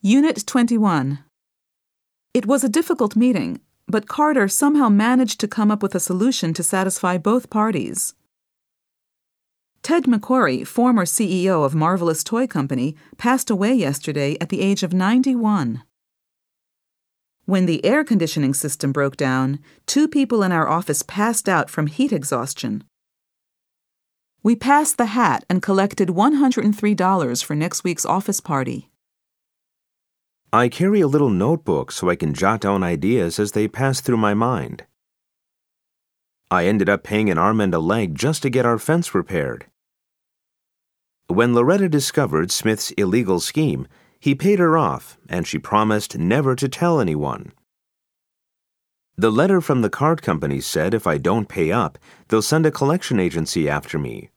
Unit 21. It was a difficult meeting, but Carter somehow managed to come up with a solution to satisfy both parties. Ted McQuarrie, former CEO of Marvelous Toy Company, passed away yesterday at the age of 91. When the air conditioning system broke down, two people in our office passed out from heat exhaustion. We passed the hat and collected $103 for next week's office party. I carry a little notebook so I can jot down ideas as they pass through my mind. I ended up paying an arm and a leg just to get our fence repaired. When Loretta discovered Smith's illegal scheme, he paid her off and she promised never to tell anyone. The letter from the card company said if I don't pay up, they'll send a collection agency after me.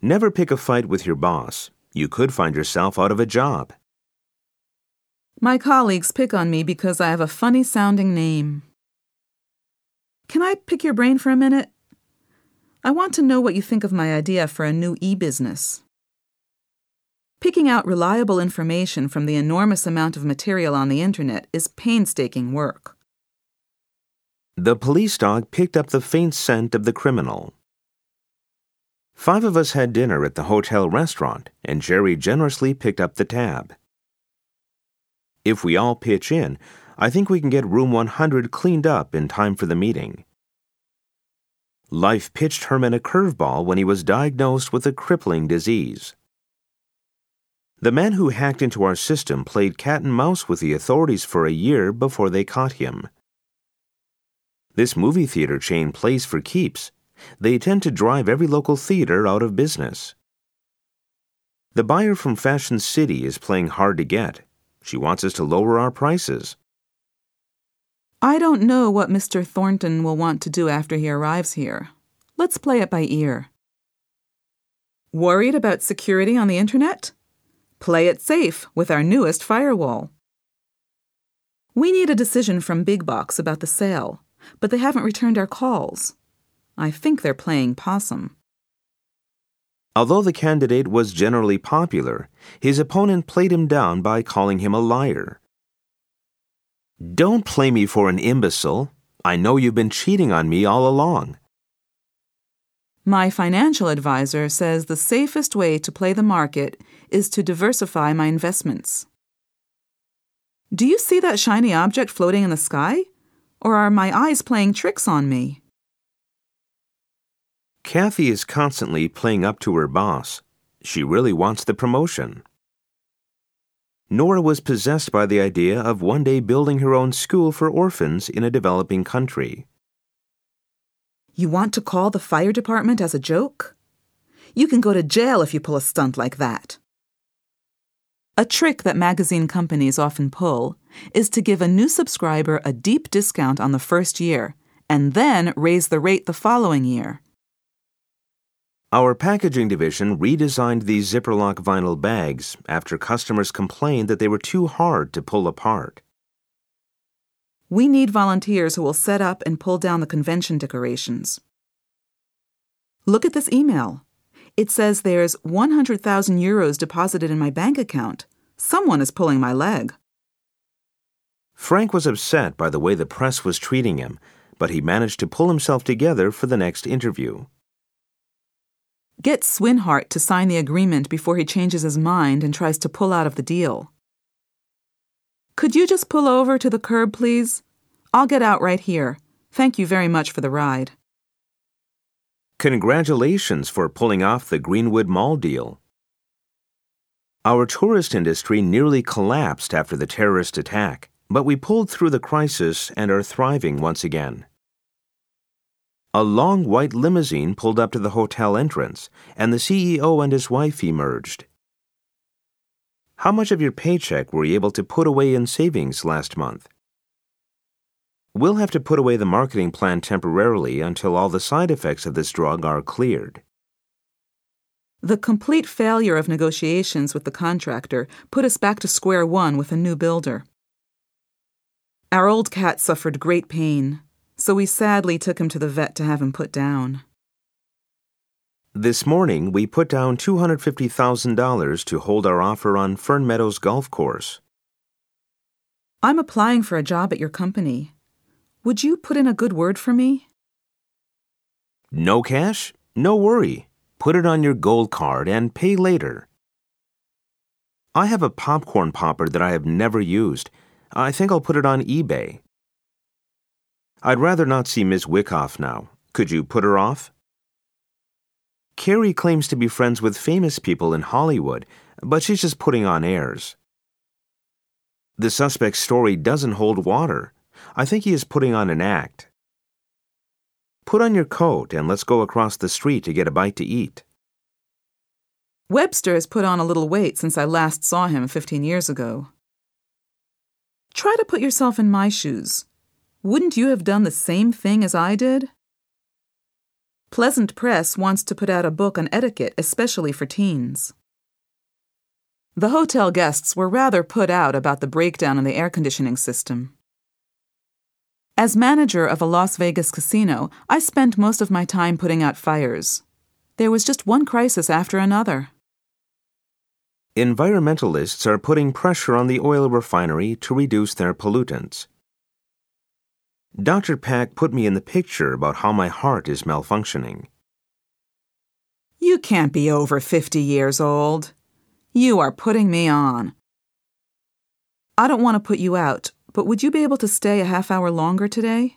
Never pick a fight with your boss. You could find yourself out of a job. My colleagues pick on me because I have a funny sounding name. Can I pick your brain for a minute? I want to know what you think of my idea for a new e business. Picking out reliable information from the enormous amount of material on the internet is painstaking work. The police dog picked up the faint scent of the criminal. Five of us had dinner at the hotel restaurant, and Jerry generously picked up the tab. If we all pitch in, I think we can get room 100 cleaned up in time for the meeting. Life pitched Herman a curveball when he was diagnosed with a crippling disease. The man who hacked into our system played cat and mouse with the authorities for a year before they caught him. This movie theater chain plays for keeps. They tend to drive every local theater out of business. The buyer from Fashion City is playing hard to get. She wants us to lower our prices. I don't know what Mr. Thornton will want to do after he arrives here. Let's play it by ear. Worried about security on the internet? Play it safe with our newest firewall. We need a decision from Big Box about the sale, but they haven't returned our calls. I think they're playing possum. Although the candidate was generally popular, his opponent played him down by calling him a liar. Don't play me for an imbecile. I know you've been cheating on me all along. My financial advisor says the safest way to play the market is to diversify my investments. Do you see that shiny object floating in the sky? Or are my eyes playing tricks on me? Kathy is constantly playing up to her boss. She really wants the promotion. Nora was possessed by the idea of one day building her own school for orphans in a developing country. You want to call the fire department as a joke? You can go to jail if you pull a stunt like that. A trick that magazine companies often pull is to give a new subscriber a deep discount on the first year and then raise the rate the following year. Our packaging division redesigned these Zipperlock vinyl bags after customers complained that they were too hard to pull apart. We need volunteers who will set up and pull down the convention decorations. Look at this email. It says there's 100,000 euros deposited in my bank account. Someone is pulling my leg. Frank was upset by the way the press was treating him, but he managed to pull himself together for the next interview. Get Swinhart to sign the agreement before he changes his mind and tries to pull out of the deal. Could you just pull over to the curb, please? I'll get out right here. Thank you very much for the ride. Congratulations for pulling off the Greenwood Mall deal. Our tourist industry nearly collapsed after the terrorist attack, but we pulled through the crisis and are thriving once again. A long white limousine pulled up to the hotel entrance, and the CEO and his wife emerged. How much of your paycheck were you able to put away in savings last month? We'll have to put away the marketing plan temporarily until all the side effects of this drug are cleared. The complete failure of negotiations with the contractor put us back to square one with a new builder. Our old cat suffered great pain, so we sadly took him to the vet to have him put down. This morning, we put down $250,000 to hold our offer on Fern Meadows Golf Course. I'm applying for a job at your company. Would you put in a good word for me? No cash? No worry. Put it on your gold card and pay later. I have a popcorn popper that I have never used. I think I'll put it on eBay. I'd rather not see Miss Wyckoff now. Could you put her off? Carrie claims to be friends with famous people in Hollywood, but she's just putting on airs. The suspect's story doesn't hold water. I think he is putting on an act. Put on your coat and let's go across the street to get a bite to eat. Webster has put on a little weight since I last saw him 15 years ago. Try to put yourself in my shoes. Wouldn't you have done the same thing as I did? Pleasant Press wants to put out a book on etiquette, especially for teens. The hotel guests were rather put out about the breakdown in the air conditioning system. As manager of a Las Vegas casino, I spent most of my time putting out fires. There was just one crisis after another. Environmentalists are putting pressure on the oil refinery to reduce their pollutants. Dr. Pack put me in the picture about how my heart is malfunctioning. You can't be over 50 years old. You are putting me on. I don't want to put you out, but would you be able to stay a half hour longer today?